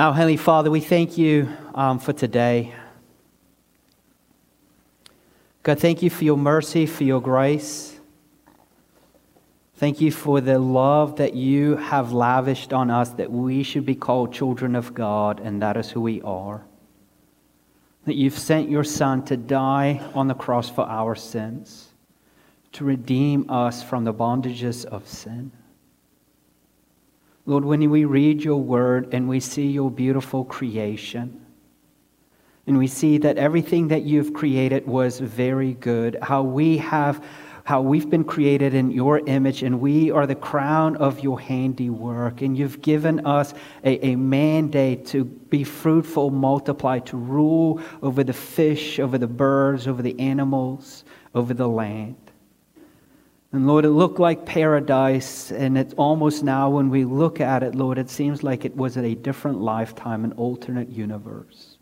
Our Heavenly Father, we thank you um, for today. God, thank you for your mercy, for your grace. Thank you for the love that you have lavished on us that we should be called children of God, and that is who we are. That you've sent your Son to die on the cross for our sins, to redeem us from the bondages of sin. Lord, when we read your word and we see your beautiful creation, and we see that everything that you've created was very good, how we have how we've been created in your image and we are the crown of your handiwork. And you've given us a, a, mandate to be fruitful, multiply, to rule over the fish, over the birds, over the animals, over the land. And Lord, it looked like paradise, and it's almost now when we look at it, Lord, it seems like it was a different lifetime, an alternate universe.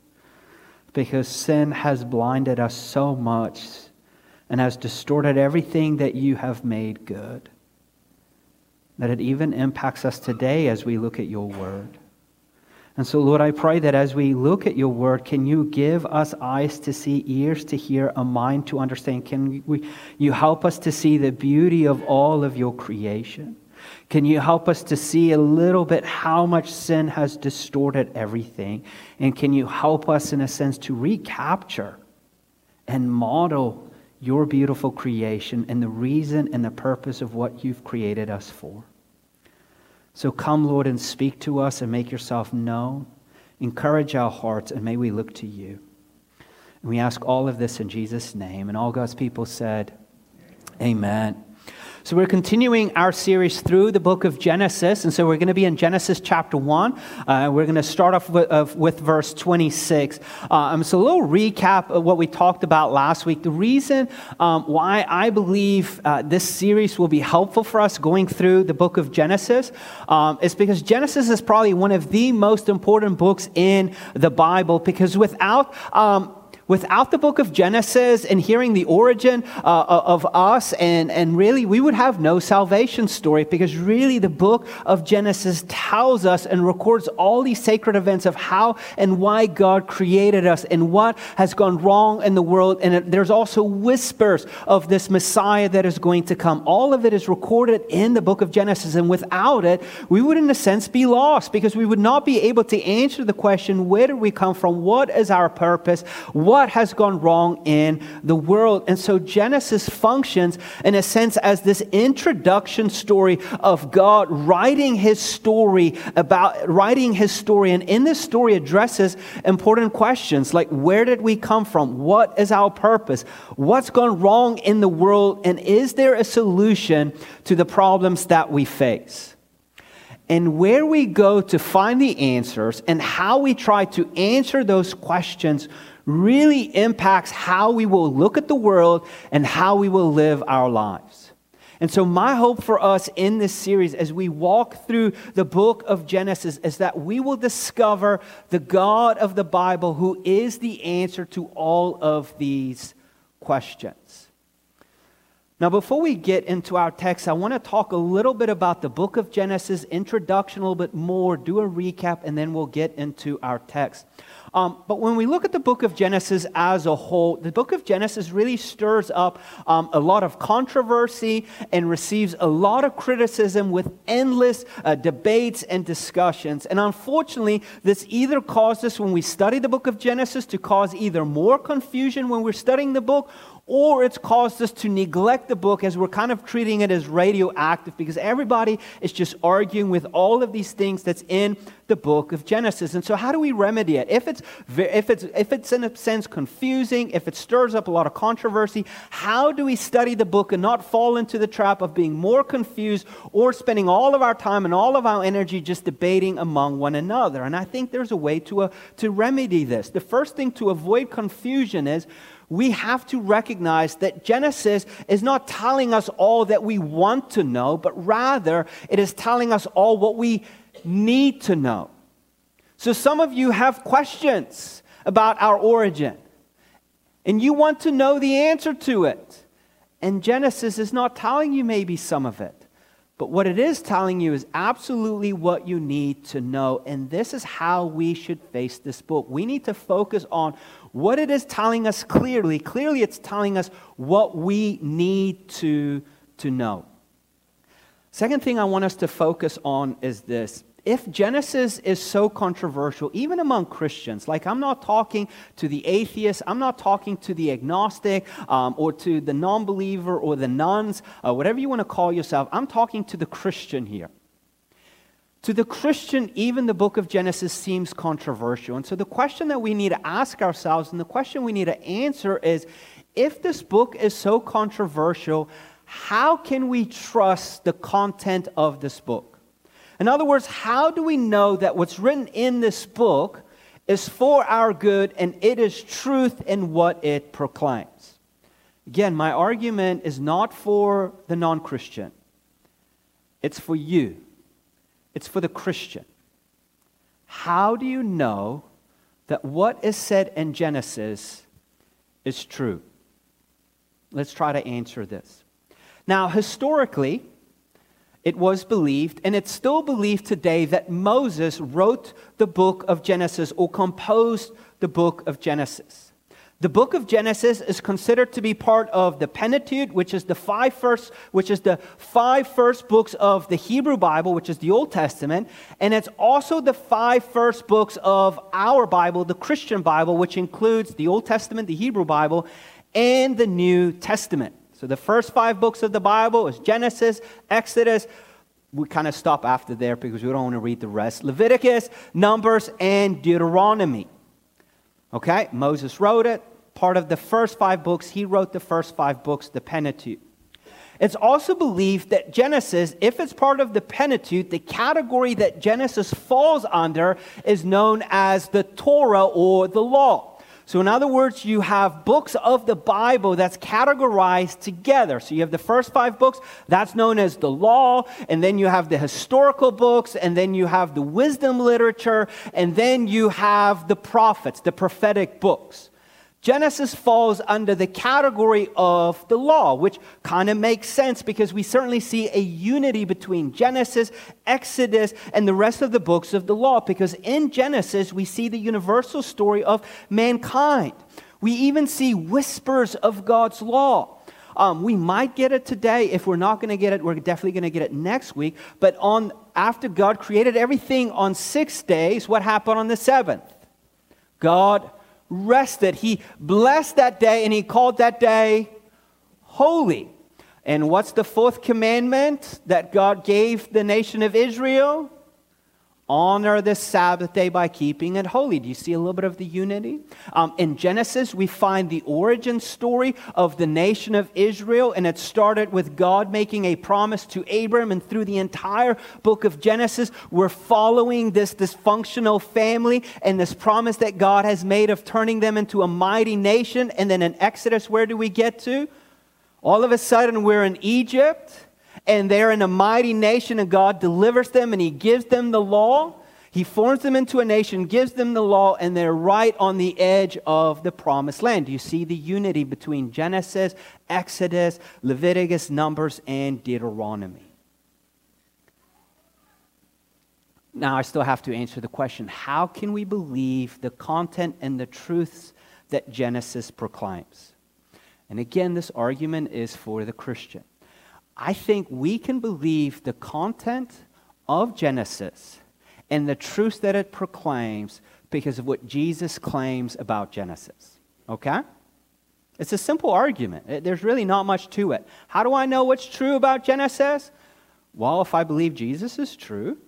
Because sin has blinded us so much and has distorted everything that you have made good, that it even impacts us today as we look at your word. And so, Lord, I pray that as we look at your word, can you give us eyes to see, ears to hear, a mind to understand? Can we, you help us to see the beauty of all of your creation? Can you help us to see a little bit how much sin has distorted everything? And can you help us, in a sense, to recapture and model your beautiful creation and the reason and the purpose of what you've created us for? So come, Lord, and speak to us and make yourself known. Encourage our hearts, and may we look to you. And we ask all of this in Jesus' name. And all God's people said, Amen. So, we're continuing our series through the book of Genesis. And so, we're going to be in Genesis chapter 1. Uh, we're going to start off with, uh, with verse 26. Um, so, a little recap of what we talked about last week. The reason um, why I believe uh, this series will be helpful for us going through the book of Genesis um, is because Genesis is probably one of the most important books in the Bible. Because without um, Without the book of Genesis and hearing the origin uh, of us, and, and really, we would have no salvation story because really the book of Genesis tells us and records all these sacred events of how and why God created us and what has gone wrong in the world. And there's also whispers of this Messiah that is going to come. All of it is recorded in the book of Genesis. And without it, we would, in a sense, be lost because we would not be able to answer the question where did we come from? What is our purpose? What what has gone wrong in the world. And so Genesis functions, in a sense, as this introduction story of God writing his story about writing his story. And in this story addresses important questions like where did we come from? What is our purpose? What's gone wrong in the world? And is there a solution to the problems that we face? And where we go to find the answers and how we try to answer those questions really impacts how we will look at the world and how we will live our lives. And so, my hope for us in this series as we walk through the book of Genesis is that we will discover the God of the Bible who is the answer to all of these questions. Now, before we get into our text, I want to talk a little bit about the book of Genesis, introduction a little bit more, do a recap, and then we'll get into our text. Um, but when we look at the book of Genesis as a whole, the book of Genesis really stirs up um, a lot of controversy and receives a lot of criticism with endless uh, debates and discussions. And unfortunately, this either causes, when we study the book of Genesis, to cause either more confusion when we're studying the book or it's caused us to neglect the book as we're kind of treating it as radioactive because everybody is just arguing with all of these things that's in the book of Genesis. And so, how do we remedy it? If it's, if it's, if it's in a sense confusing, if it stirs up a lot of controversy, how do we study the book and not fall into the trap of being more confused or spending all of our time and all of our energy just debating among one another? And I think there's a way to, uh, to remedy this. The first thing to avoid confusion is we have to recognize that Genesis is not telling us all that we want to know, but rather it is telling us all what we need to know. So some of you have questions about our origin, and you want to know the answer to it. And Genesis is not telling you maybe some of it, But what it is telling you is absolutely what you need to know. And this is how we should face this book. We need to focus on what it is telling us clearly. Clearly, it's telling us what we need to, to know. Second thing I want us to focus on is this if Genesis is so controversial, even among Christians, like I'm not talking to the atheist, I'm not talking to the agnostic um, or to the non believer or the nones, uh, whatever you want to call yourself, I'm talking to the Christian here. To the Christian, even the book of Genesis seems controversial. And so the question that we need to ask ourselves and the question we need to answer is if this book is so controversial, how can we trust the content of this book? In other words, how do we know that what's written in this book is for our good and it is truth in what it proclaims? Again, my argument is not for the non Christian, it's for you, it's for the Christian. How do you know that what is said in Genesis is true? Let's try to answer this. Now, historically, it was believed, and it's still believed today, that Moses wrote the book of Genesis or composed the book of Genesis. The book of Genesis is considered to be part of the Pentateuch, which is the five first, which is the five first books of the Hebrew Bible, which is the Old Testament, and it's also the five first books of our Bible, the Christian Bible, which includes the Old Testament, the Hebrew Bible, and the New Testament. So the first five books of the Bible is Genesis, Exodus. We kind of stop after there because we don't want to read the rest. Leviticus, Numbers, and Deuteronomy. Okay, Moses wrote it. Part of the first five books, he wrote the first five books, the Pentateuch. It's also believed that Genesis, if it's part of the Pentateuch, the category that Genesis falls under is known as the Torah or the law. So, in other words, you have books of the Bible that's categorized together. So, you have the first five books, that's known as the law, and then you have the historical books, and then you have the wisdom literature, and then you have the prophets, the prophetic books. Genesis falls under the category of the law, which kind of makes sense because we certainly see a unity between Genesis, Exodus, and the rest of the books of the law. Because in Genesis, we see the universal story of mankind. We even see whispers of God's law. Um, we might get it today. If we're not going to get it, we're definitely going to get it next week. But on after God created everything on six days, what happened on the seventh? God rested. He blessed that day and he called that day holy. And what's the fourth commandment that God gave the nation of Israel? Honor the Sabbath day by keeping it holy. Do you see a little bit of the unity? Um, in Genesis, we find the origin story of the nation of Israel, and it started with God making a promise to Abram, and through the entire book of Genesis, we're following this dysfunctional family and this promise that God has made of turning them into a mighty nation. And then in Exodus, where do we get to? All of a sudden, we're in Egypt and they're in a mighty nation, and God delivers them and He gives them the law. He forms them into a nation, gives them the law, and they're right on the edge of the promised land. You see the unity between Genesis, Exodus, Leviticus, Numbers, and Deuteronomy. Now, I still have to answer the question how can we believe the content and the truths that Genesis proclaims? And again, this argument is for the Christian. I think we can believe the content of Genesis and the truths that it proclaims because of what Jesus claims about Genesis. Okay? It's a simple argument. There's really not much to it. How do I know what's true about Genesis? Well, if I believe Jesus is true,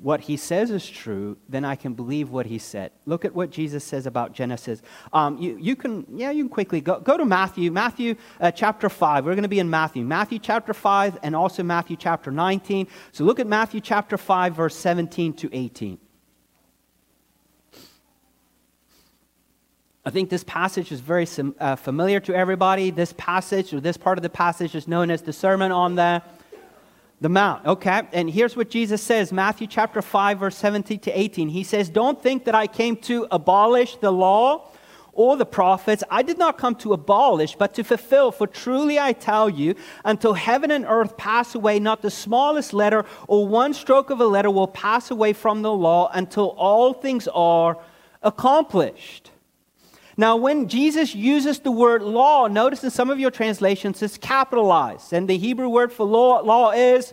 what he says is true, then I can believe what he said. Look at what Jesus says about Genesis. Um, you, you can, yeah, you can quickly go, go to Matthew, Matthew uh, chapter 5. We're going to be in Matthew, Matthew chapter 5 and also Matthew chapter 19. So look at Matthew chapter 5, verse 17 to 18. I think this passage is very uh, familiar to everybody. This passage, or this part of the passage, is known as the Sermon on the the Mount, okay? And here's what Jesus says Matthew chapter 5, verse 17 to 18. He says, Don't think that I came to abolish the law or the prophets. I did not come to abolish, but to fulfill. For truly I tell you, until heaven and earth pass away, not the smallest letter or one stroke of a letter will pass away from the law until all things are accomplished. Now, when Jesus uses the word law, notice in some of your translations it's capitalized. And the Hebrew word for law, law is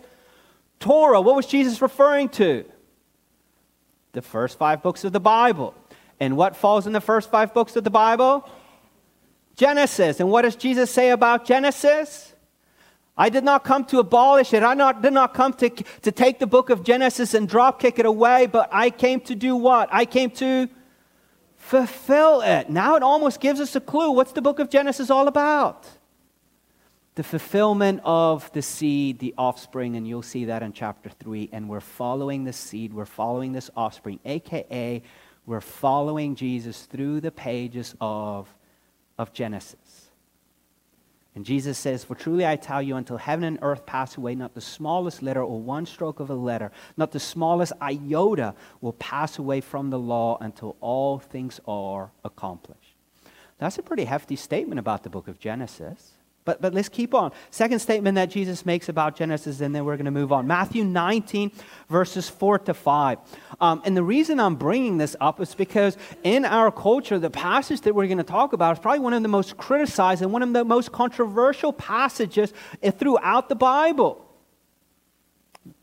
Torah. What was Jesus referring to? The first five books of the Bible. And what falls in the first five books of the Bible? Genesis. And what does Jesus say about Genesis? I did not come to abolish it. I not, did not come to, to take the book of Genesis and drop kick it away, but I came to do what? I came to fulfill it. Now it almost gives us a clue. What's the book of Genesis all about? The fulfillment of the seed, the offspring, and you'll see that in chapter 3. And we're following the seed, we're following this offspring, aka we're following Jesus through the pages of, of Genesis. And Jesus says, For truly I tell you, until heaven and earth pass away, not the smallest letter or one stroke of a letter, not the smallest iota will pass away from the law until all things are accomplished. That's a pretty hefty statement about the book of Genesis. But, but let's keep on. Second statement that Jesus makes about Genesis, and then we're going to move on. Matthew 19, verses 4 to 5. Um, and the reason I'm bringing this up is because in our culture, the passage that we're going to talk about is probably one of the most criticized and one of the most controversial passages throughout the Bible.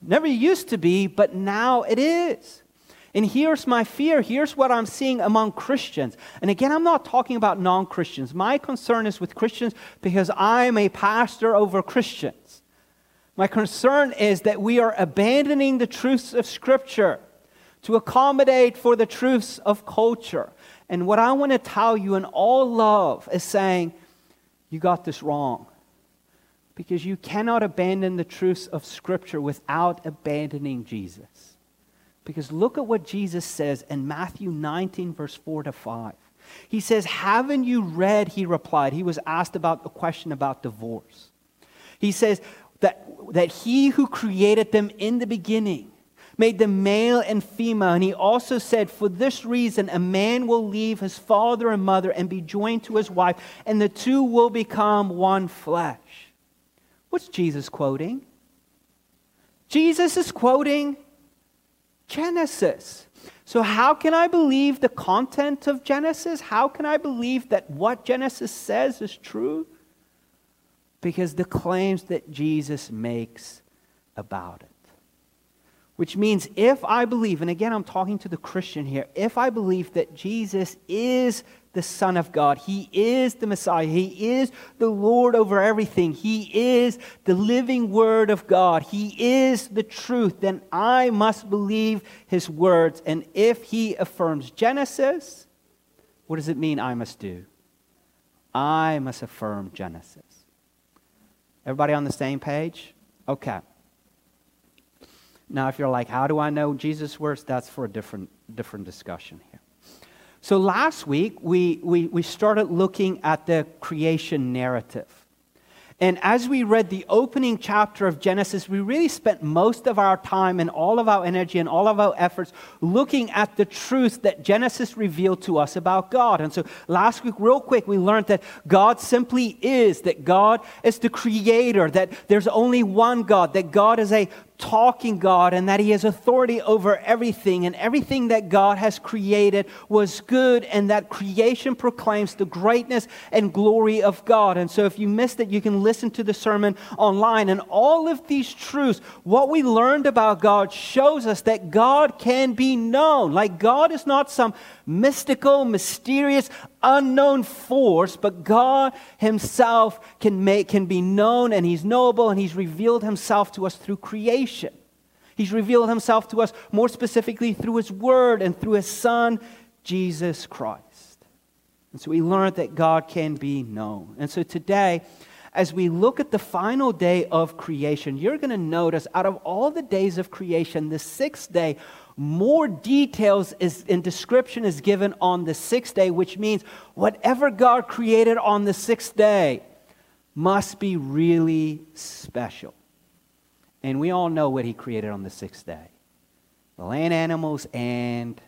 Never used to be, but now it is. And here's my fear. Here's what I'm seeing among Christians. And again, I'm not talking about non Christians. My concern is with Christians because I'm a pastor over Christians. My concern is that we are abandoning the truths of Scripture to accommodate for the truths of culture. And what I want to tell you in all love is saying, you got this wrong. Because you cannot abandon the truths of Scripture without abandoning Jesus. Because look at what Jesus says in Matthew 19, verse 4 to 5. He says, Haven't you read? He replied. He was asked about a question about divorce. He says that, that he who created them in the beginning made them male and female. And he also said, For this reason, a man will leave his father and mother and be joined to his wife, and the two will become one flesh. What's Jesus quoting? Jesus is quoting Genesis. So, how can I believe the content of Genesis? How can I believe that what Genesis says is true? Because the claims that Jesus makes about it. Which means if I believe, and again I'm talking to the Christian here, if I believe that Jesus is the Son of God. He is the Messiah. He is the Lord over everything. He is the living Word of God. He is the truth. Then I must believe His words. And if He affirms Genesis, what does it mean I must do? I must affirm Genesis. Everybody on the same page? Okay. Now, if you're like, how do I know Jesus' words? That's for a different, different discussion here. So last week, we, we, we started looking at the creation narrative. And as we read the opening chapter of Genesis, we really spent most of our time and all of our energy and all of our efforts looking at the truth that Genesis revealed to us about God. And so last week, real quick, we learned that God simply is, that God is the creator, that there's only one God, that God is a talking God and that He has authority over everything, and everything that God has created was good, and that creation proclaims the greatness and glory of God. And so, if you missed it, you can listen to the sermon online. And all of these truths, what we learned about God, shows us that God can be known. Like, God is not some mystical, mysterious, unknown force, but God Himself can, make, can be known and He's knowable and He's revealed Himself to us through creation. He's revealed Himself to us more specifically through His Word and through His Son, Jesus Christ. And so we learned that God can be known. And so today, as we look at the final day of creation, you're going to notice out of all the days of creation, the sixth day more details is, and description is given on the sixth day, which means whatever God created on the sixth day must be really special. And we all know what He created on the sixth day the land animals and,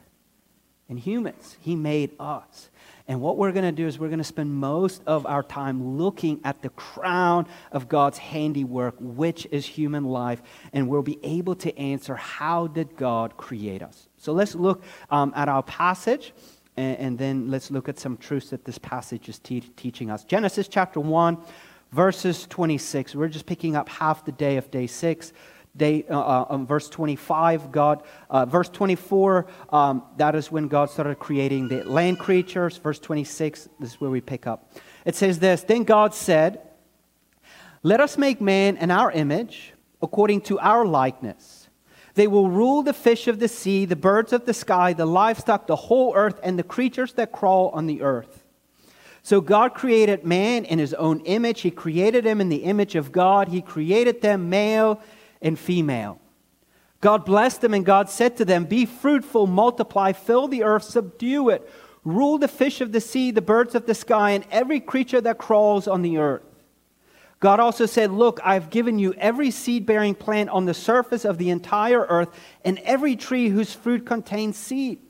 and humans. He made us. And what we're going to do is we're going to spend most of our time looking at the crown of God's handiwork, which is human life, and we'll be able to answer how did God create us? So let's look um, at our passage, and, and, then let's look at some truths that this passage is te- teaching us. Genesis chapter 1, verses 26. We're just picking up half the day of day 6 day, uh, uh, um, verse 25, God, uh, verse 24, um, that is when God started creating the land creatures. Verse 26, this is where we pick up. It says this Then God said, Let us make man in our image, according to our likeness. They will rule the fish of the sea, the birds of the sky, the livestock, the whole earth, and the creatures that crawl on the earth. So God created man in his own image. He created him in the image of God. He created them male and female. God blessed them, and God said to them, Be fruitful, multiply, fill the earth, subdue it, rule the fish of the sea, the birds of the sky, and every creature that crawls on the earth. God also said, Look, I've given you every seed bearing plant on the surface of the entire earth, and every tree whose fruit contains seed.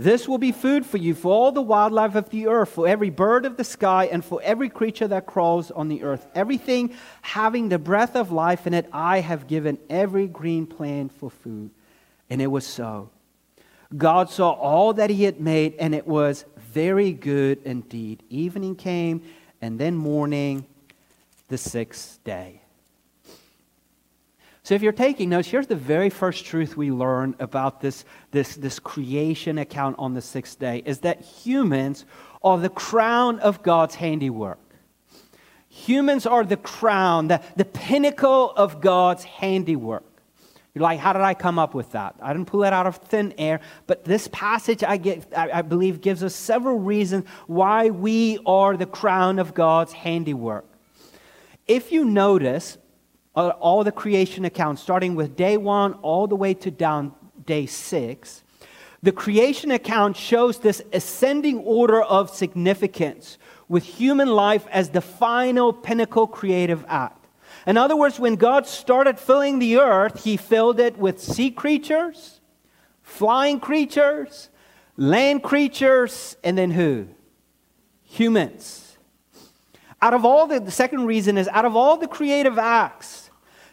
This will be food for you, for all the wildlife of the earth, for every bird of the sky, and for every creature that crawls on the earth. Everything having the breath of life in it, I have given every green plant for food. And it was so. God saw all that he had made, and it was very good indeed. Evening came, and then morning, the sixth day. So, if you're taking notes, here's the very first truth we learn about this, this, this creation account on the sixth day is that humans are the crown of God's handiwork. Humans are the crown, the, the pinnacle of God's handiwork. You're like, how did I come up with that? I didn't pull it out of thin air, but this passage, I, get, I, I believe, gives us several reasons why we are the crown of God's handiwork. If you notice, all the creation accounts, starting with day one all the way to down day six, the creation account shows this ascending order of significance with human life as the final pinnacle creative act. In other words, when God started filling the earth, he filled it with sea creatures, flying creatures, land creatures, and then who? Humans. Out of all the, the second reason is out of all the creative acts,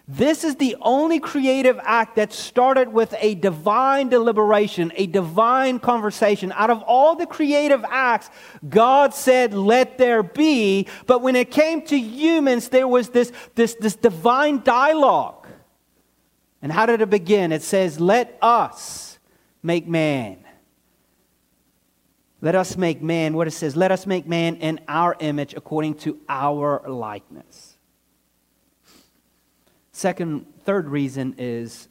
this is the only creative act that started with a divine deliberation, a divine conversation. Out of all the creative acts, God said, Let there be. But when it came to humans, there was this, this, this divine dialogue. And how did it begin? It says, Let us make man. Let us make man. What it says, Let us make man in our image according to our likeness. Second, third reason is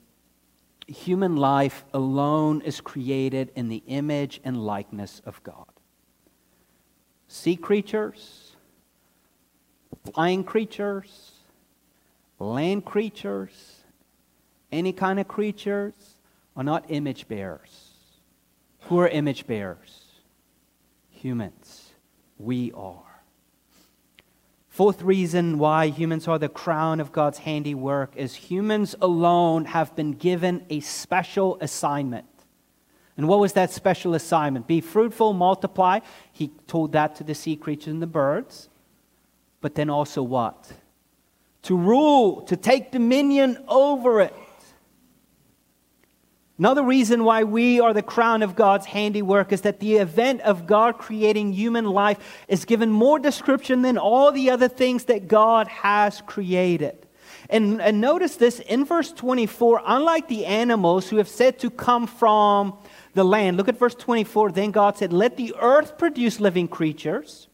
human life alone is created in the image and likeness of God. Sea creatures, flying creatures, land creatures, any kind of creatures are not image bearers. Who are image bearers? Humans. We are. Fourth reason why humans are the crown of God's handiwork is humans alone have been given a special assignment. And what was that special assignment? Be fruitful, multiply. He told that to the sea creatures and the birds. But then also what? To rule, to take dominion over it. Another reason why we are the crown of God's handiwork is that the event of God creating human life is given more description than all the other things that God has created. And, and notice this in verse 24, unlike the animals who have said to come from the land, look at verse 24. Then God said, Let the earth produce living creatures.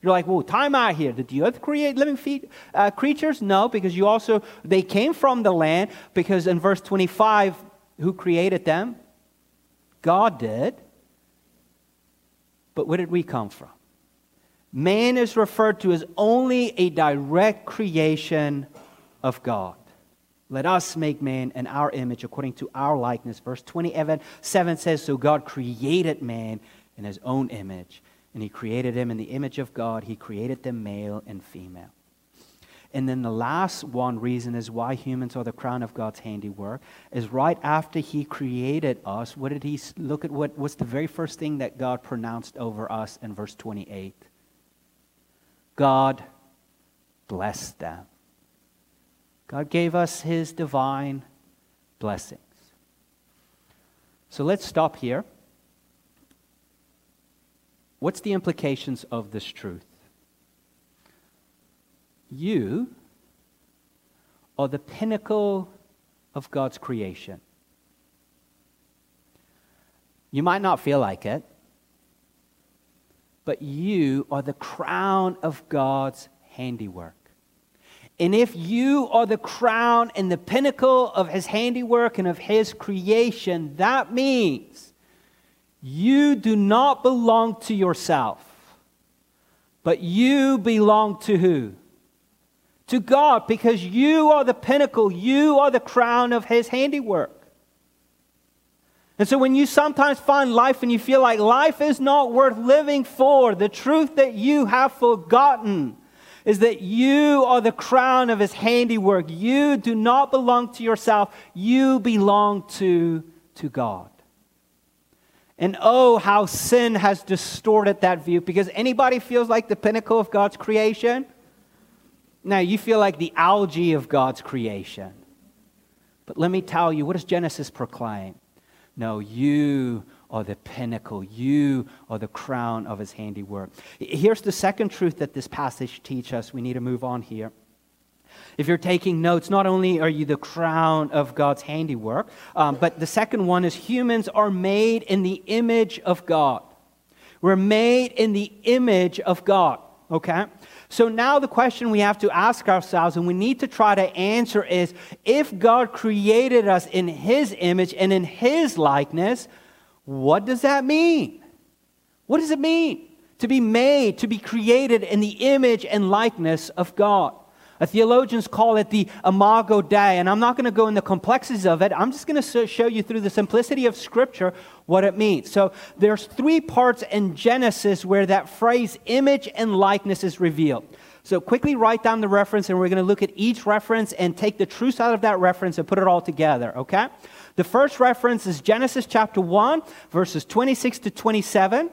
You're like, well, time out here. Did the earth create living feet, uh, creatures? No, because you also, they came from the land, because in verse 25, who created them? God did. But where did we come from? Man is referred to as only a direct creation of God. Let us make man in our image according to our likeness. Verse 27 says, So God created man in his own image, and he created him in the image of God. He created them male and female. And then the last one reason is why humans are the crown of God's handiwork is right after he created us, what did he look at what was the very first thing that God pronounced over us in verse 28? God blessed them. God gave us his divine blessings. So let's stop here. What's the implications of this truth? You are the pinnacle of God's creation. You might not feel like it, but you are the crown of God's handiwork. And if you are the crown and the pinnacle of his handiwork and of his creation, that means you do not belong to yourself, but you belong to who? To God, because you are the pinnacle, you are the crown of his handiwork. And so when you sometimes find life and you feel like life is not worth living for, the truth that you have forgotten is that you are the crown of his handiwork. You do not belong to yourself, you belong to, to God. And oh, how sin has distorted that view because anybody feels like the pinnacle of God's creation? Now, you feel like the algae of God's creation. But let me tell you, what does Genesis proclaim? No, you are the pinnacle. You are the crown of his handiwork. Here's the second truth that this passage teaches us. We need to move on here. If you're taking notes, not only are you the crown of God's handiwork, um, but the second one is humans are made in the image of God. We're made in the image of God, okay? So now the question we have to ask ourselves and we need to try to answer is if God created us in his image and in his likeness, what does that mean? What does it mean to be made, to be created in the image and likeness of God? A theologians call it the imago Dei, and I'm not going to go into the complexities of it. I'm just going to show you through the simplicity of Scripture what it means. So there's three parts in Genesis where that phrase image and likeness is revealed. So quickly write down the reference, and we're going to look at each reference and take the truth out of that reference and put it all together, okay? The first reference is Genesis chapter 1, verses 26 to 27.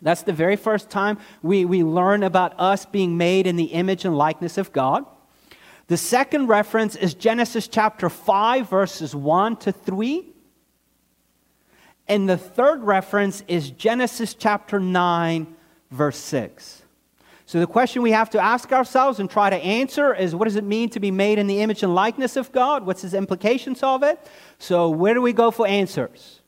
That's the very first time we, we learn about us being made in the image and likeness of God. The second reference is Genesis chapter 5, verses 1 to 3. And the third reference is Genesis chapter 9, verse 6. So, the question we have to ask ourselves and try to answer is what does it mean to be made in the image and likeness of God? What's his implications of it? So, where do we go for answers?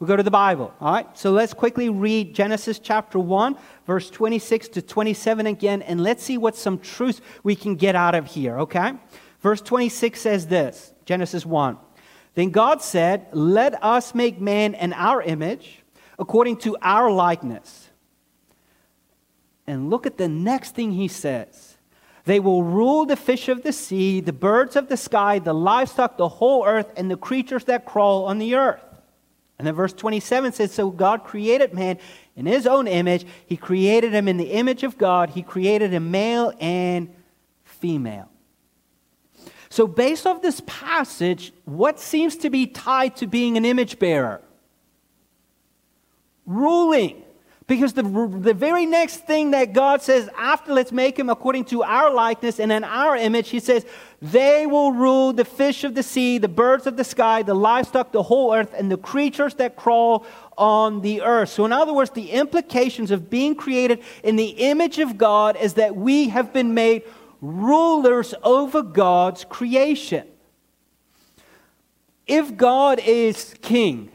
We go to the Bible. All right. So, let's quickly read Genesis chapter 1, verse 26 to 27 again, and let's see what some truth we can get out of here, okay? Verse 26 says this Genesis 1. Then God said, Let us make man in our image, according to our likeness and look at the next thing he says. They will rule the fish of the sea, the birds of the sky, the livestock, the whole earth, and the creatures that crawl on the earth. And then verse 27 says So God created man in his own image. He created him in the image of God. He created him male and female. So, based off this passage, what seems to be tied to being an image bearer? Ruling. Because the, the very next thing that God says after let's make him according to our likeness and in our image, he says, they will rule the fish of the sea, the birds of the sky, the livestock, the whole earth, and the creatures that crawl on the earth. So, in other words, the implications of being created in the image of God is that we have been made rulers over God's creation. If God is king,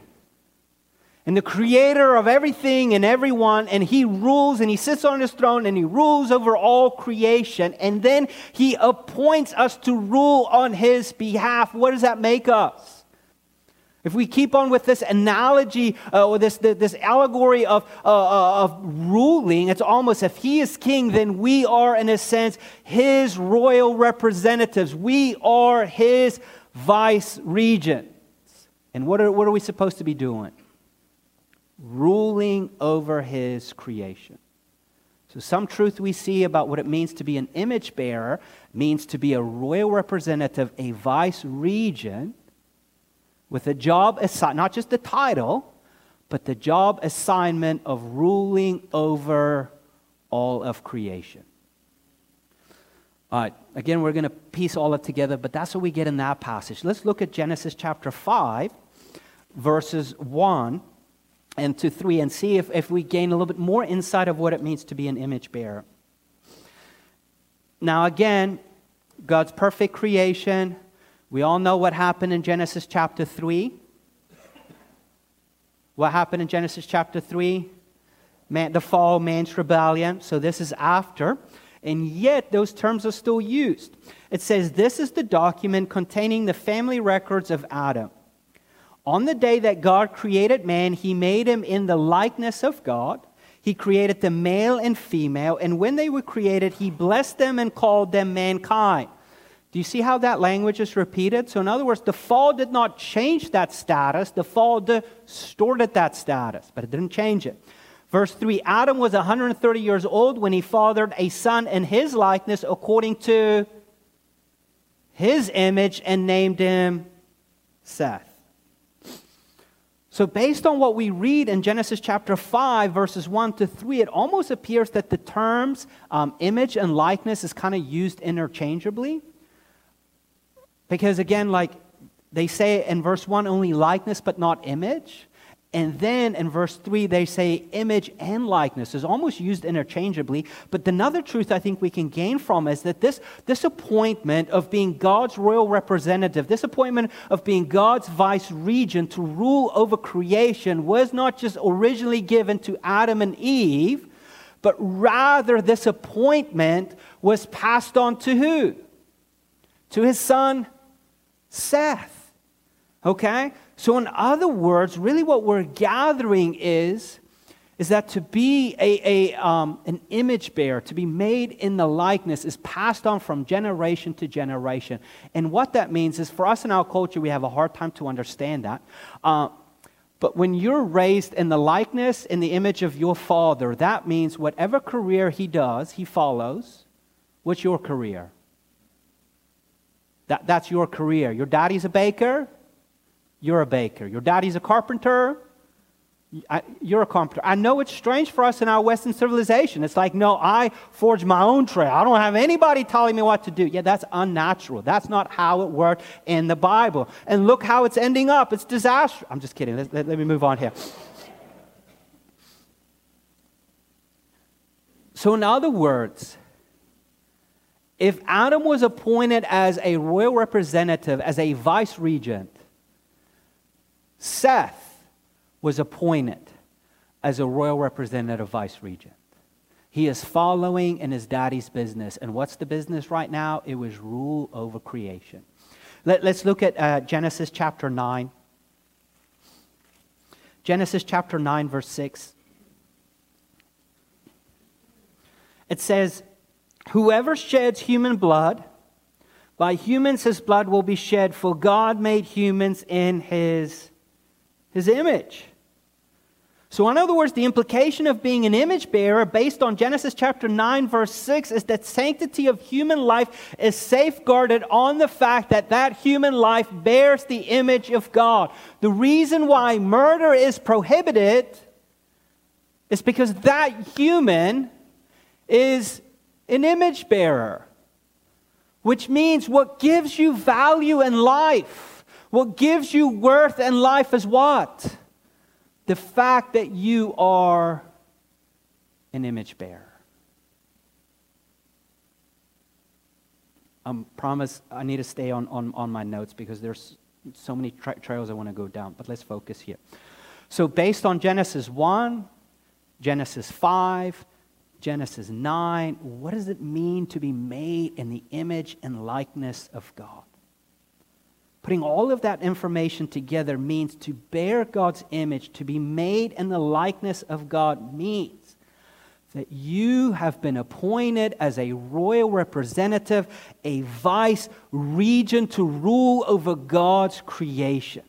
and the creator of everything and everyone, and he rules and he sits on his throne and he rules over all creation, and then he appoints us to rule on his behalf. What does that make us? If we keep on with this analogy uh, or this, this allegory of, uh, uh, of ruling, it's almost if he is king, then we are, in a sense, his royal representatives. We are his vice regents. And what are, what are we supposed to be doing? ruling over his creation. So So, some truth we see about what it means to be an image bearer means to be a royal representative, a vice regent, with a job not just the title, but the job assignment of ruling over all of creation. All right, again, we're going to piece all it together, but that's what we get in that passage. Let's look at Genesis chapter 5, verses 1 and to 3, and see if, if we gain a little bit more insight of what it means to be an image bearer. Now, again, God's perfect creation. We all know what happened in Genesis chapter 3. What happened in Genesis chapter 3? Man, the fall, man's rebellion. So this is after. And yet, those terms are still used. It says, This is the document containing the family records of Adam. On the day that God created man, he made him in the likeness of God. He created the male and female. And when they were created, he blessed them and called them mankind. Do you see how that language is repeated? So, in other words, the fall did not change that status, the fall distorted that status, but it didn't change it. Verse 3 Adam was 130 years old when he fathered a son in his likeness according to his image and named him Seth. So, based on what we read in Genesis chapter 5, verses 1 to 3, it almost appears that the terms um, image and likeness is kind of used interchangeably. Because again, like they say in verse 1 only likeness but not image. And then in verse 3, they say image and likeness is almost used interchangeably. But another truth I think we can gain from is that this, this appointment of being God's royal representative, this appointment of being God's vice regent to rule over creation, was not just originally given to Adam and Eve, but rather this appointment was passed on to who? To his son Seth. Okay? So, in other words, really what we're gathering is, is that to be a, a, um, an image bearer, to be made in the likeness, is passed on from generation to generation. And what that means is for us in our culture, we have a hard time to understand that. Uh, but when you're raised in the likeness, in the image of your father, that means whatever career he does, he follows. What's your career? That, that's your career. Your daddy's a baker, you're a baker. Your daddy's a carpenter, you're a carpenter. I know it's strange for us in our Western civilization. It's like, no, I forge my own trail. I don't have anybody telling me what to do. Yeah, that's unnatural. That's not how it worked in the Bible. And look how it's ending up. It's disaster. I'm just kidding. Let, let, let me move on here. So, in other words, if Adam was appointed as a royal representative, as a vice regent, Seth was appointed as a royal representative vice regent. He is following in his daddy's business. And what's the business right now? It was rule over creation. Let, us look at uh, Genesis chapter 9. Genesis chapter 9, verse 6. It says, Whoever sheds human blood, by humans his blood will be shed, for God made humans in his, his image. So, in other words, the implication of being an image bearer based on Genesis chapter 9, verse 6, is that sanctity of human life is safeguarded on the fact that that human life bears the image of God. The reason why murder is prohibited is because that human is an image bearer, which means what gives you value in life, what gives you worth in life is what? The fact that you are an image bearer. I um, promise I need to stay on, on, on my notes because there's so many tra- trails I want to go down, but let's focus here. So, based on Genesis 1, Genesis 5, Genesis 9. What does it mean to be made in the image and likeness of God? Putting all of that information together means to bear God's image, to be made in the likeness of God means that you have been appointed as a royal representative, a vice regent to rule over God's creation.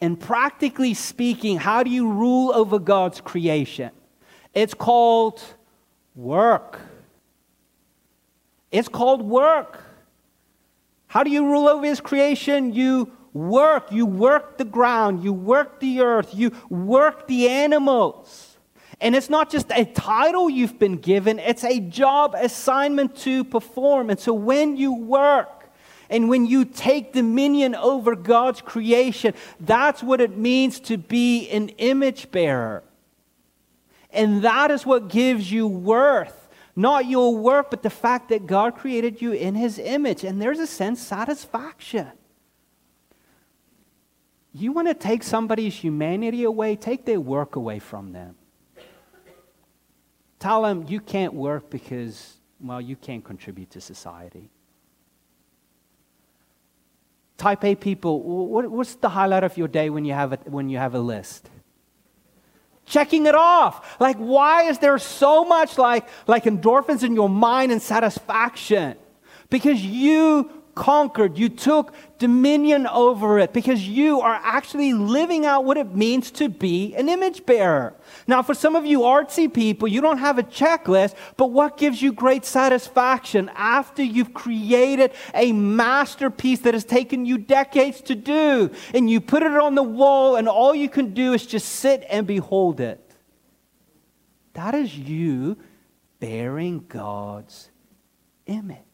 And practically speaking, how do you rule over God's creation? It's called Work. It's called work. How do you rule over his creation? You work. You work the ground. You work the earth. You work the animals. And it's not just a title you've been given, it's a job assignment to perform. And so when you work, and when you take dominion over God's creation, that's what it means to be an image bearer. And that is what gives you worth. Not your work, but the fact that God created you in His image. And there's a sense satisfaction. You want to take somebody's humanity away, take their work away from them. Tell them you can't work because, well, you can't contribute to society. Type A people, what's the highlight of your day when you have a, when you have a list? Checking it off. Like, why is there so much like, like endorphins in your mind and satisfaction? Because you conquered, you took dominion over it because you are actually living out what it means to be an image bearer. Now, for some of you artsy people, you don't have a checklist, but what gives you great satisfaction after you've created a masterpiece that has taken you decades to do, and you put it on the wall, and all you can do is just sit and behold it? That is you bearing God's image.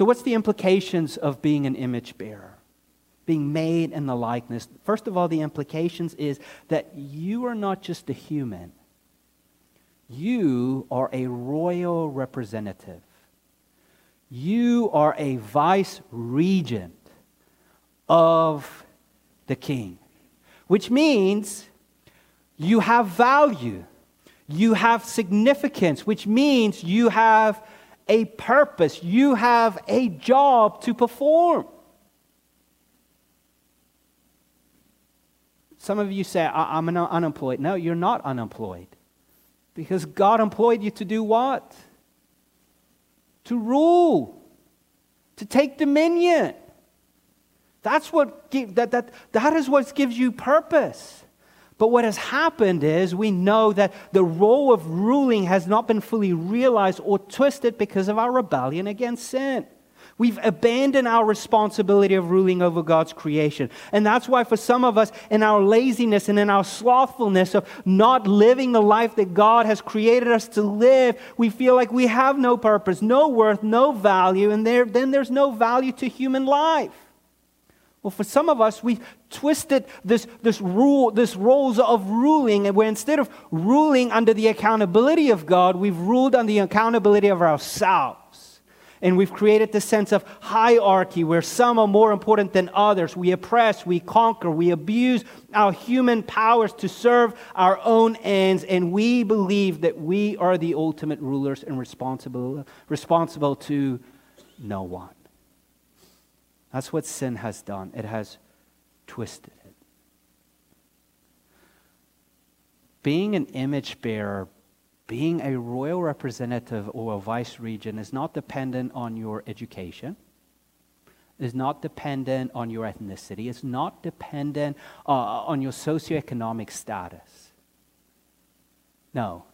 So, what's the implications of being an image bearer? Being made in the likeness. First of all, the implications is that you are not just a human, you are a royal representative. You are a vice regent of the king, which means you have value, you have significance, which means you have a purpose, you have a job to perform. Some of you say, I'm unemployed. No, you're not unemployed. Because God employed you to do what? To rule, to take dominion. That's what that, that, that is what gives you purpose. But what has happened is we know that the role of ruling has not been fully realized or twisted because of our rebellion against sin. We've abandoned our responsibility of ruling over God's creation. And that's why, for some of us, in our laziness and in our slothfulness of not living the life that God has created us to live, we feel like we have no purpose, no worth, no value, and there, then there's no value to human life. Well, for some of us, we've twisted this, this rule, this roles of ruling, and where instead of ruling under the accountability of God, we've ruled under the accountability of ourselves. And we've created this sense of hierarchy where some are more important than others. We oppress, we conquer, we abuse our human powers to serve our own ends, and we believe that we are the ultimate rulers and responsible, responsible to no one. That's what sin has done. It has twisted it. Being an image bearer, being a royal representative or a vice regent is not dependent on your education, is not dependent on your ethnicity, it's not dependent uh, on your socioeconomic status. No,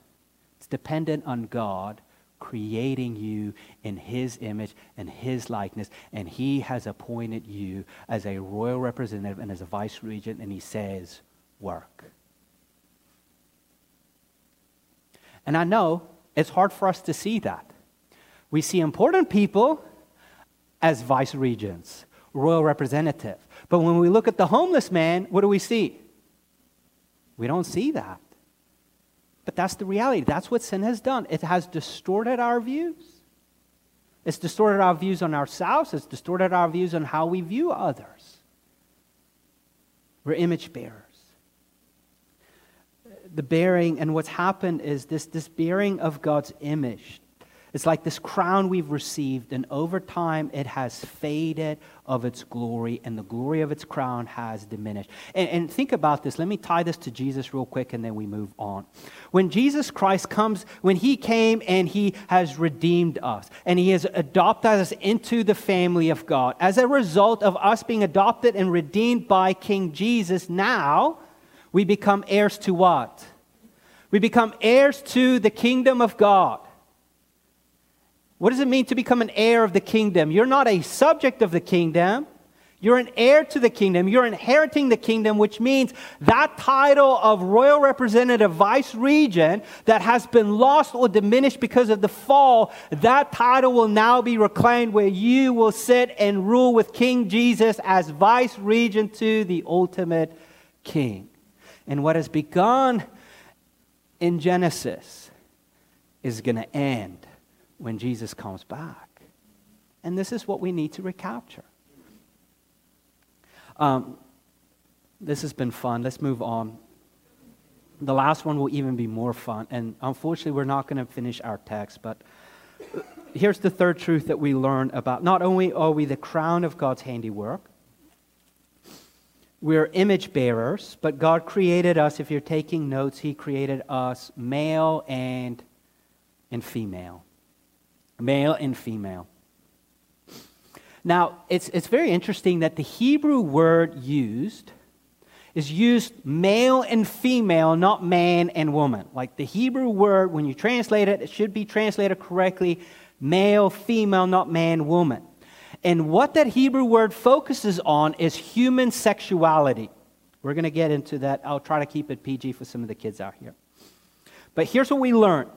it's dependent on God creating you in his image and his likeness, and he has appointed you as a royal representative and as a vice regent, and he says, Work. And I know it's hard for us to see that. We see important people as vice regents, royal representative. But when we look at the homeless man, what do we see? We don't see that. But that's the reality. That's what sin has done. It has distorted our views. It's distorted our views on ourselves, it's distorted our views on how we view others. We're image bearers. The bearing, and what's happened is this, this bearing of God's image it's like this crown we've received, and over time it has faded of its glory, and the glory of its crown has diminished. And, and, think about this. Let me tie this to Jesus real quick, and then we move on. When Jesus Christ comes, when he came and he has redeemed us, and he has adopted us into the family of God, as a result of us being adopted and redeemed by King Jesus, now we become heirs to what? We become heirs to the kingdom of God. What does it mean to become an heir of the kingdom? You're not a subject of the kingdom. You're an heir to the kingdom. You're inheriting the kingdom, which means that title of royal representative vice regent that has been lost or diminished because of the fall, that title will now be reclaimed where you will sit and rule with King Jesus as vice regent to the ultimate king. And what has begun in Genesis is going to end when Jesus comes back. And this is what we need to recapture. Um, this has been fun. Let's move on. The last one will even be more fun. And unfortunately, we're not going to finish our text, but here's the third truth that we learn about not only are we the crown of God's handiwork, we're image bearers, but God created us, if you're taking notes, He created us male and, and female. Male and female. Now, it's, it's very interesting that the Hebrew word used is used male and female, not man and woman. Like the Hebrew word, when you translate it, it should be translated correctly male, female, not man, woman. And what that Hebrew word focuses on is human sexuality. We're going to get into that. I'll try to keep it PG for some of the kids out here. But here's what we learn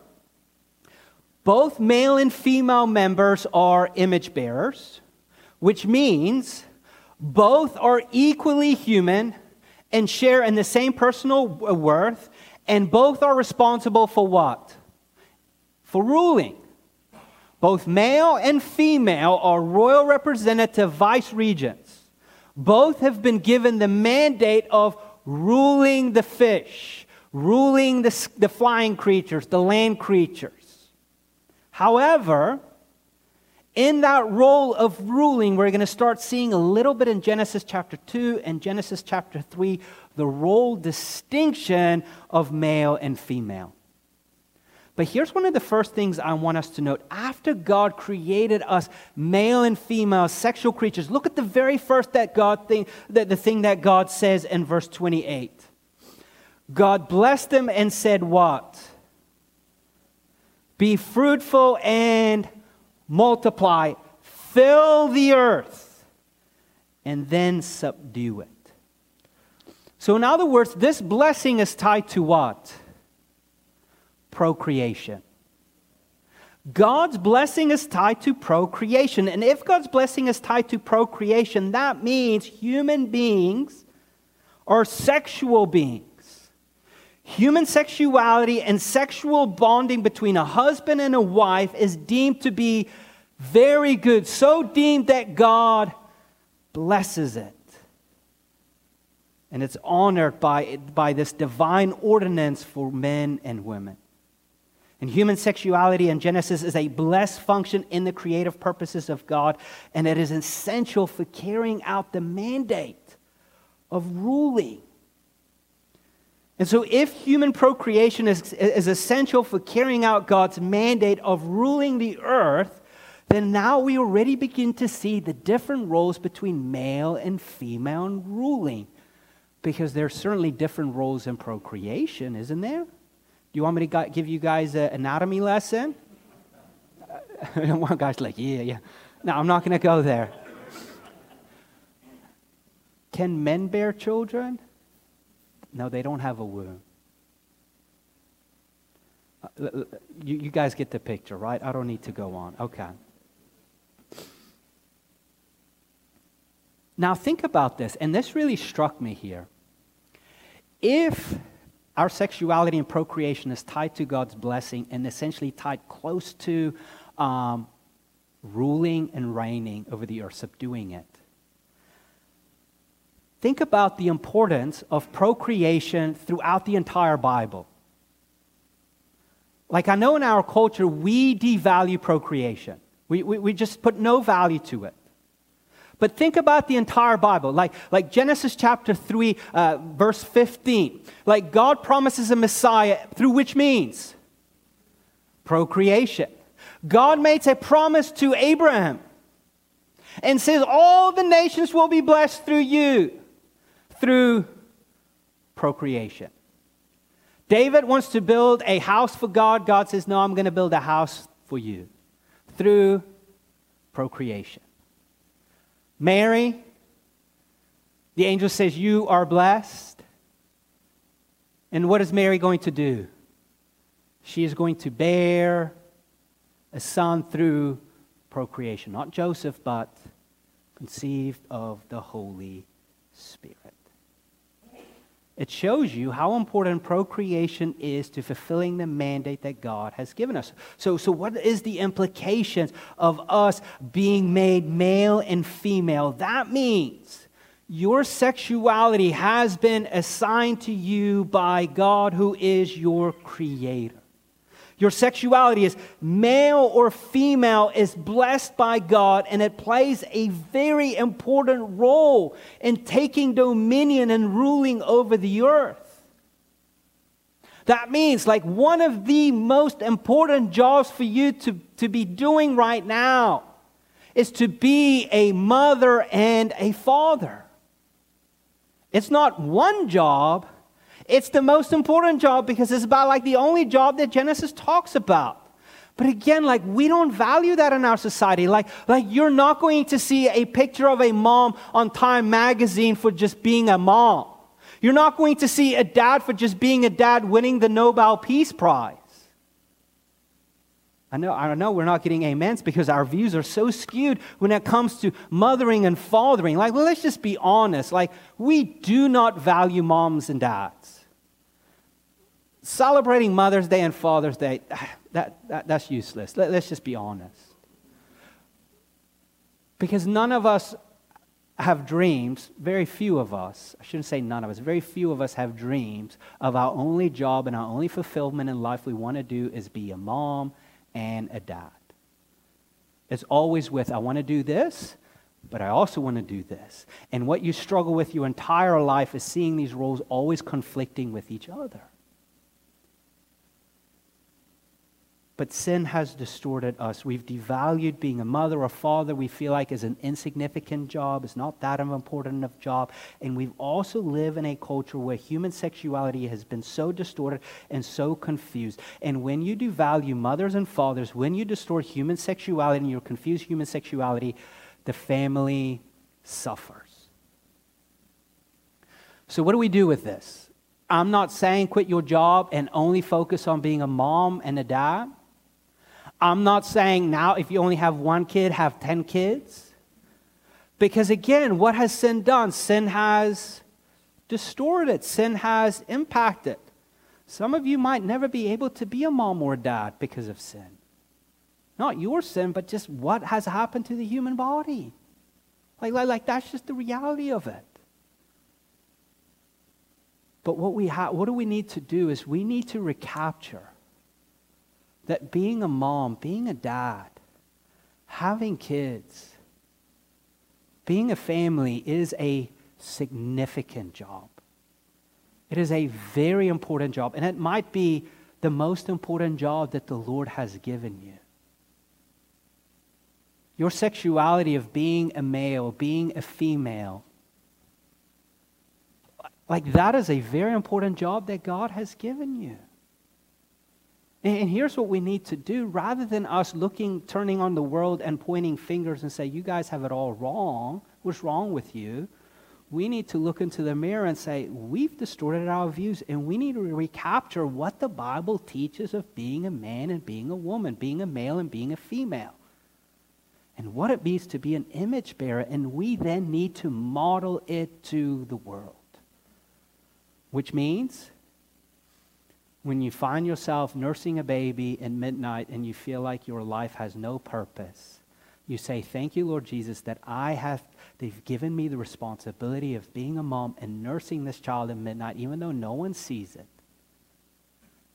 both male and female members are image bearers which means both are equally human and share in the same personal uh, worth, and both are responsible for what? For ruling. Both male and female are royal representative vice regents. Both have been given the mandate of ruling the fish, ruling the, the flying creatures, the land creatures. However, in that role of ruling, we're going to start seeing a little bit in Genesis chapter 2 and Genesis chapter 3 the role distinction of male and female. But here's one of the first things I want us to note. After God created us male and female sexual creatures, look at the very first that God thing, the, the thing that God says in verse 28. God blessed them and said, What? Be fruitful and multiply, fill the earth, and then subdue it. So, in other words, this blessing is tied to what? Procreation. God's blessing is tied to procreation. And if God's blessing is tied to procreation, that means human beings are sexual beings. Human sexuality and sexual bonding between a husband and a wife is deemed to be very good, so deemed that God blesses it. And it's honored by, by this divine ordinance for men and women. And human sexuality in Genesis is a blessed function in the creative purposes of God, and it is essential for carrying out the mandate of ruling and so, if human procreation is, is essential for carrying out God's mandate of ruling the earth, then now we already begin to see the different roles between male and female in ruling. Because there's certainly different roles in procreation, isn't there? Do you want me to give you guys an anatomy lesson? One guy's like, yeah, yeah. No, I'm not going to go there. Can men bear children? No, they don't have a womb. Uh, you, you guys get the picture, right? I don't need to go on. Okay. Now, think about this, and this really struck me here. If our sexuality and procreation is tied to God's blessing and essentially tied close to um, ruling and reigning over the earth, subduing it, Think about the importance of procreation throughout the entire Bible. Like, I know in our culture, we devalue procreation, we, we, we just put no value to it. But think about the entire Bible, like, like Genesis chapter 3, uh, verse 15. Like, God promises a Messiah through which means? Procreation. God makes a promise to Abraham and says, All the nations will be blessed through you through procreation. David wants to build a house for God. God says, No, I'm going to build a house for you through procreation. Mary, the angel says, You are blessed. And what is Mary going to do? She is going to bear a son through procreation. Not Joseph, but conceived of the Holy Spirit. It shows you how important procreation is to fulfilling the mandate that God has given us. So, so what is the implications of us being made male and female? That means your sexuality has been assigned to you by God, who is your creator. Your sexuality is male or female is blessed by God, and it plays a very important role in taking dominion and ruling over the earth. That means, like, one of the most important jobs for you to, to be doing right now is to be a mother and a father. It's not one job it's the most important job because it's about like the only job that Genesis talks about. But again, like we don't value that in our society. Like, like you're not going to see a picture of a mom on Time magazine for just being a mom. You're not going to see a dad for just being a dad winning the Nobel Peace Prize. I know, I know we're not getting amens because our views are so skewed when it comes to mothering and fathering. Like, well, let's just be honest. Like, we do not value moms and dads celebrating Mother's Day and Father's Day, that, that, that's useless. Let, let's just be honest. Because none of us have dreams, very few of us, I shouldn't say none of us, very few of us have dreams of our only job and our only fulfillment in life we want to do is be a mom and a dad. It's always with, I want to do this, but I also want to do this. And what you struggle with your entire life is seeing these roles always conflicting with each other. But sin has distorted us. We've devalued being a mother or father, we feel like is an insignificant job, it's not that important enough job. And we've also live in a culture where human sexuality has been so distorted and so confused. And when you devalue mothers and fathers, when you distort human sexuality and you confuse human sexuality, the family suffers. So, what do we do with this? I'm not saying quit your job and only focus on being a mom and a dad. I'm not saying now if you only have one kid, have 10 kids. Because again, what has sin done? Sin has distorted, sin has impacted. Some of you might never be able to be a mom or dad because of sin. Not your sin, but just what has happened to the human body. Like, like, like that's just the reality of it. But what, we ha- what do we need to do is we need to recapture that being a mom, being a dad, having kids, being a family is a significant job. It is a very important job, and it might be the most important job that the Lord has given you. Your sexuality of being a male, being a female, like that is a very important job that God has given you. And here's what we need to do rather than us looking, turning on the world and pointing fingers and say, You guys have it all wrong. What's wrong with you? We need to look into the mirror and say, We've distorted our views, and we need to recapture what the Bible teaches of being a man and being a woman, being a male and being a female, and what it means to be an image bearer. And we then need to model it to the world, which means when you find yourself nursing a baby at midnight and you feel like your life has no purpose, you say, Thank you, Lord Jesus, that I have, they've given me the responsibility of being a mom and nursing this child at midnight, even though no one sees it.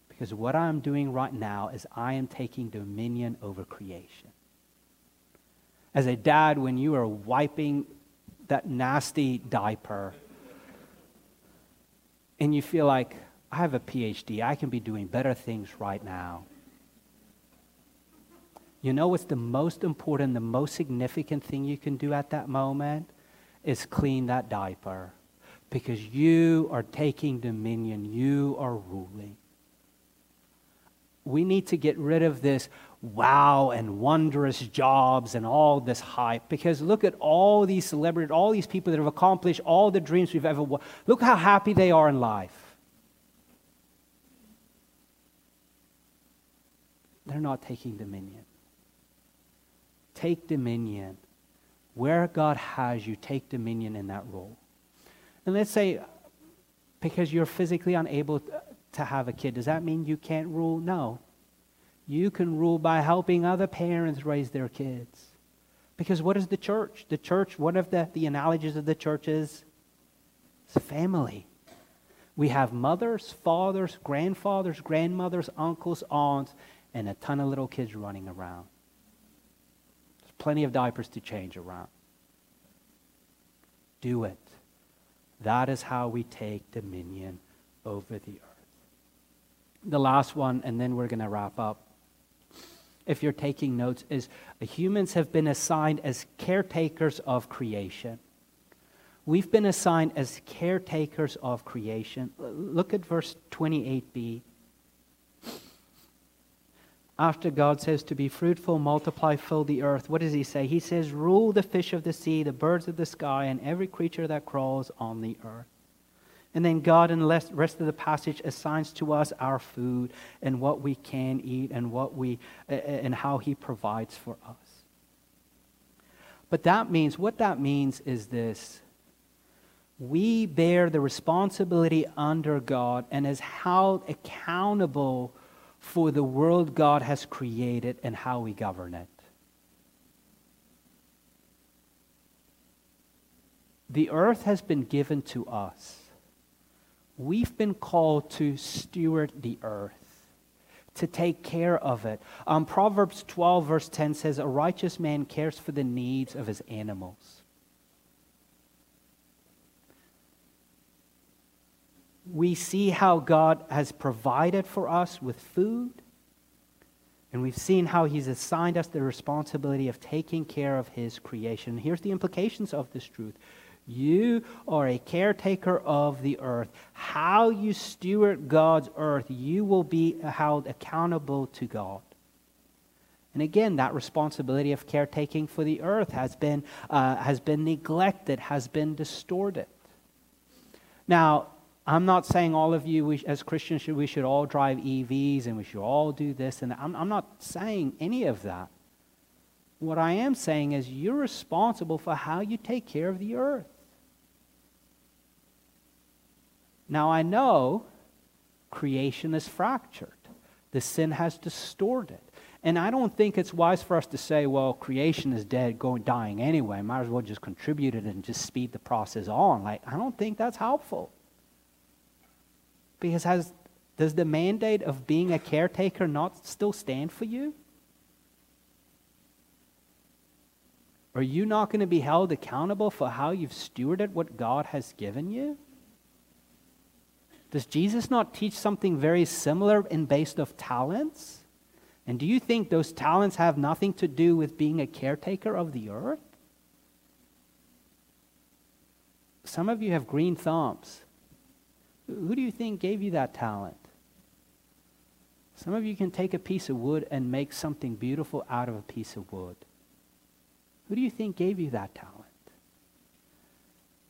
Because what I'm doing right now is I am taking dominion over creation. As a dad, when you are wiping that nasty diaper and you feel like, I have a PhD. I can be doing better things right now. You know what's the most important, the most significant thing you can do at that moment? Is clean that diaper. Because you are taking dominion, you are ruling. we need to get rid of this wow and wondrous jobs and all this hype because look at all these celebrities, all these people that have accomplished all the dreams we've ever wanted. Look how happy they are in life. They're not taking dominion. Take dominion. Where God has you, take dominion in that role. And let's say, because you're physically unable to have a kid, does that mean you can't rule? No. You can rule by helping other parents raise their kids. Because what is the church? The church, one of the, the analogies of the church is it's family. We have mothers, fathers, grandfathers, grandmothers, uncles, aunts, and a ton of little kids running around. There's plenty of diapers to change around. Do it. That is how we take dominion over the earth. The last one, and then we're going to wrap up. If you're taking notes, is humans have been assigned as caretakers of creation. We've been assigned as caretakers of creation. Look at verse 28b. After God says to be fruitful, multiply, fill the earth, what does he say? He says, Rule the fish of the sea, the birds of the sky, and every creature that crawls on the earth. And then God, in the rest of the passage, assigns to us our food and what we can eat and what we and how He provides for us. But that means what that means is this: we bear the responsibility under God and is held accountable for the world God has created and how we govern it. The earth has been given to us we've been called to steward the earth, to take care of it. Um, Proverbs 12, verse 10 says, A righteous man cares for the needs of his animals. We see how God has provided for us with food, and we've seen how He's assigned us the responsibility of taking care of His creation. Here's the implications of this truth you are a caretaker of the earth. How you steward God's earth, you will be held accountable to God. And again, that responsibility of caretaking for the earth has been, uh, has been neglected, has been distorted. Now, I'm not saying all of you, we, as Christians, should, we should all drive EVs and we should all do this and I'm, I'm not saying any of that. What I am saying is you're responsible for how you take care of the earth. Now I know creation is fractured, the sin has distorted. And I don't think it's wise for us to say, well, creation is dead, going dying anyway. Might as well just contribute it and just speed the process on. Like, I don't think that's helpful. Because has does the mandate of being a caretaker not still stand for you? Are you not going to be held accountable for how you've stewarded what God has given you? Does Jesus not teach something very similar in based of talents? And do you think those talents have nothing to do with being a caretaker of the earth? Some of you have green thumbs. Who do you think gave you that talent? Some of you can take a piece of wood and make something beautiful out of a piece of wood. Who do you think gave you that talent?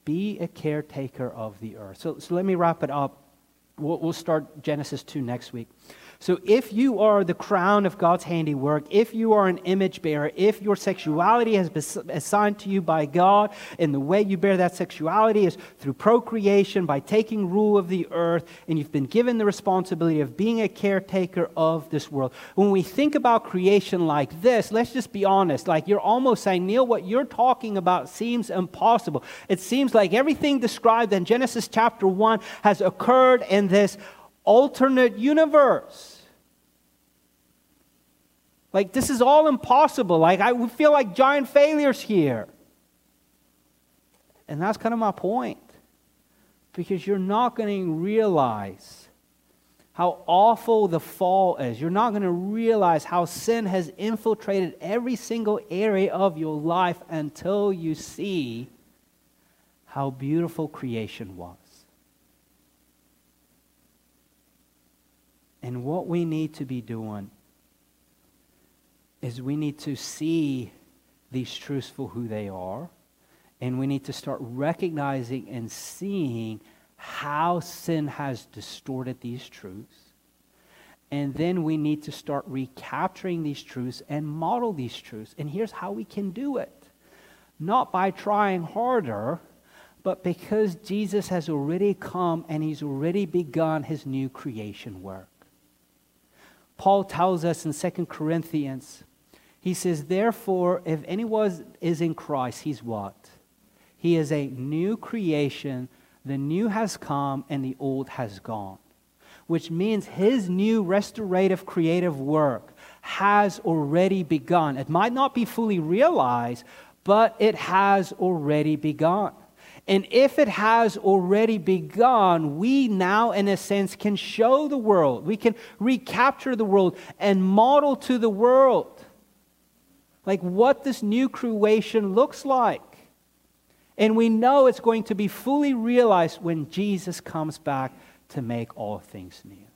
Be a caretaker of the earth. So, so let me wrap it up We'll, we'll start Genesis 2 next week. So, if you are the crown of God's handiwork, if you are an image bearer, if your sexuality has been assigned to you by God, and the way you bear that sexuality is through procreation, by taking rule of the earth, and you've been given the responsibility of being a caretaker of this world. When we think about creation like this, let's just be honest. Like you're almost saying, Neil, what you're talking about seems impossible. It seems like everything described in Genesis chapter 1 has occurred in this alternate universe. Like, this is all impossible. Like, I feel like giant failures here. And that's kind of my point. Because you're not going to realize how awful the fall is. You're not going to realize how sin has infiltrated every single area of your life until you see how beautiful creation was. And what we need to be doing is we need to see these truths for who they are. And we need to start recognizing and seeing how sin has distorted these truths. And then we need to start recapturing these truths and model these truths. And here's how we can do it not by trying harder, but because Jesus has already come and he's already begun his new creation work. Paul tells us in 2 Corinthians, he says, Therefore, if anyone is in Christ, he's what? He is a new creation. The new has come and the old has gone. Which means his new restorative creative work has already begun. It might not be fully realized, but it has already begun. And if it has already begun, we now, in a sense, can show the world. We can recapture the world and model to the world like what this new creation looks like. And we know it's going to be fully realized when Jesus comes back to make all things new.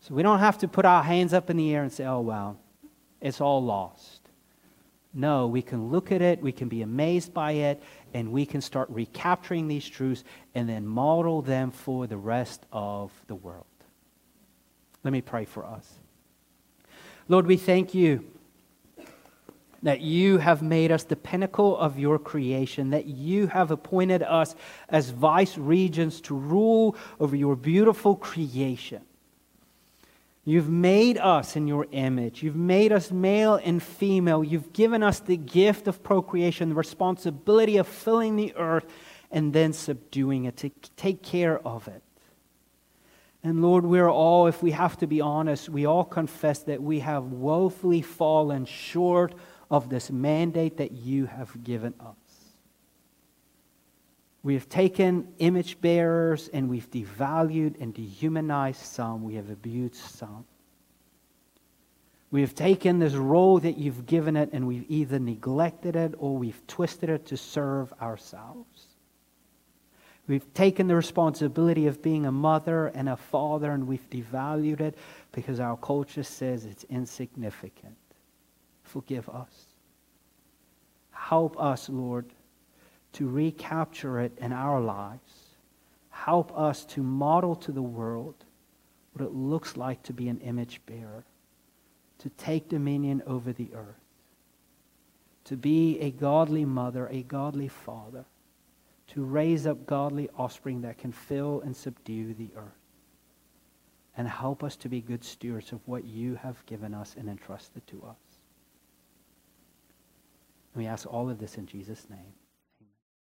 So we don't have to put our hands up in the air and say, oh, well, it's all lost. No, we can look at it, we can be amazed by it, and we can start recapturing these truths and then model them for the rest of the world. Let me pray for us. Lord, we thank you that you have made us the pinnacle of your creation, that you have appointed us as vice regents to rule over your beautiful creation. You've made us in your image. You've made us male and female. You've given us the gift of procreation, the responsibility of filling the earth and then subduing it, to take care of it. And Lord, we're all, if we have to be honest, we all confess that we have woefully fallen short of this mandate that you have given us. We have taken image bearers and we've devalued and dehumanized some. We have abused some. We have taken this role that you've given it and we've either neglected it or we've twisted it to serve ourselves. We've taken the responsibility of being a mother and a father and we've devalued it because our culture says it's insignificant. Forgive us. Help us, Lord, to recapture it in our lives. Help us to model to the world what it looks like to be an image bearer, to take dominion over the earth, to be a godly mother, a godly father to raise up godly offspring that can fill and subdue the earth. And help us to be good stewards of what you have given us and entrusted to us. And we ask all of this in Jesus' name.